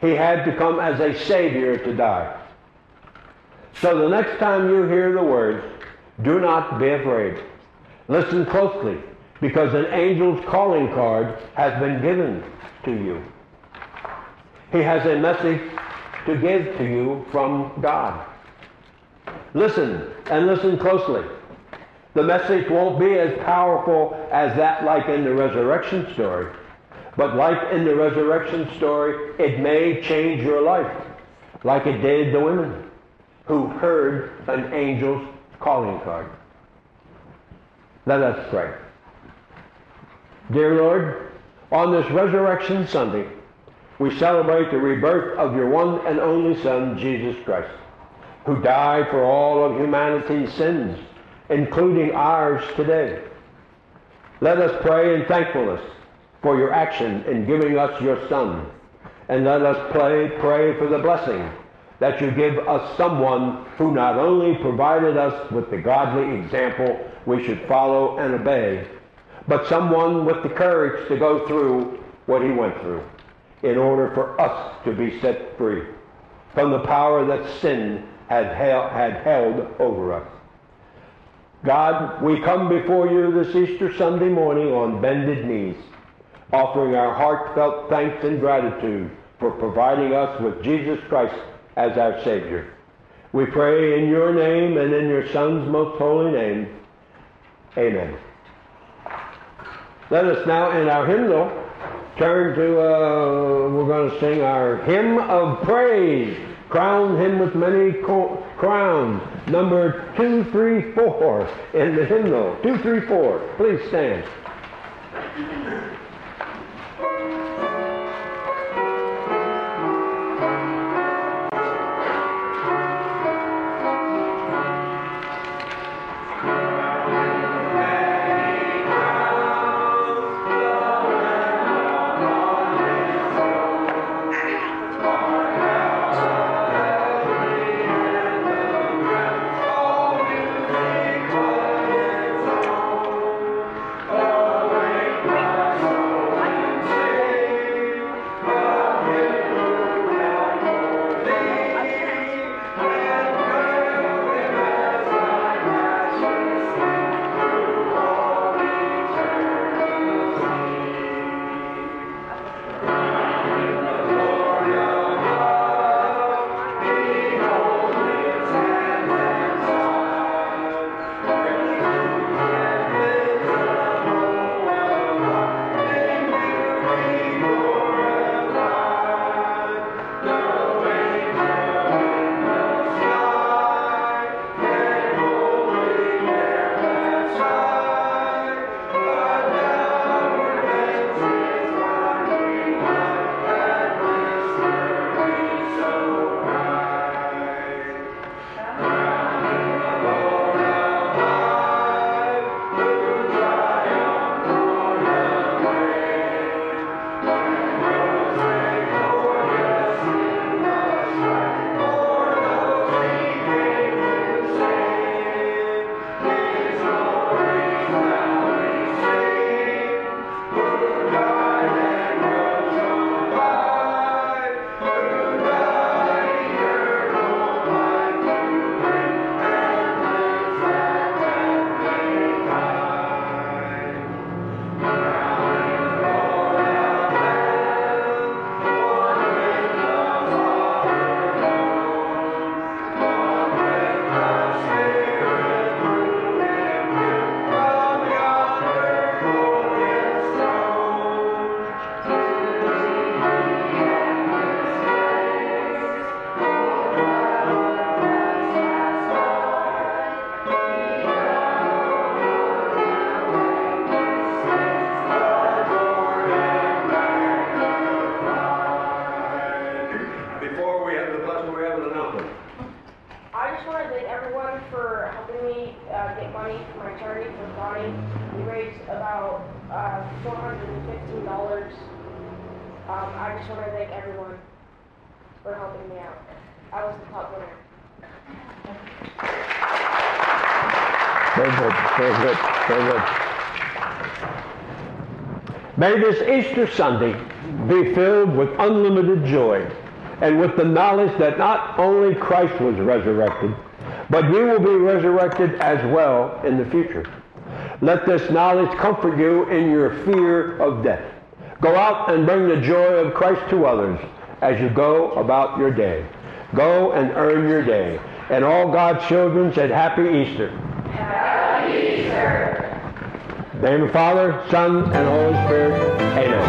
He had to come as a Savior to die. So the next time you hear the words, do not be afraid. Listen closely, because an angel's calling card has been given to you. He has a message to give to you from God. Listen, and listen closely. The message won't be as powerful as that like in the resurrection story. But like in the resurrection story, it may change your life, like it did the women who heard an angel's calling card. Let us pray. Dear Lord, on this Resurrection Sunday, we celebrate the rebirth of your one and only Son, Jesus Christ, who died for all of humanity's sins, including ours today. Let us pray in thankfulness for your action in giving us your Son, and let us pray, pray for the blessing that you give us someone who not only provided us with the godly example we should follow and obey, but someone with the courage to go through what he went through in order for us to be set free from the power that sin had, had held over us. God, we come before you this Easter Sunday morning on bended knees, offering our heartfelt thanks and gratitude for providing us with Jesus Christ as our Savior. We pray in your name and in your Son's most holy name. Amen. Let us now, in our hymnal, turn to, uh, we're going to sing our hymn of praise. Crown him with many co- crowns. Number 234 in the hymnal. 234. Please stand. Money for my charity for Bonnie. We raised about uh, $415. Um, I just want to thank everyone for helping me out. I was the top winner. Very good, very good, very good. May this Easter Sunday be filled with unlimited joy and with the knowledge that not only Christ was resurrected, but you will be resurrected as well in the future. Let this knowledge comfort you in your fear of death. Go out and bring the joy of Christ to others as you go about your day. Go and earn your day. And all God's children said, Happy Easter. Happy Easter. name of Father, Son, and Holy Spirit. Amen.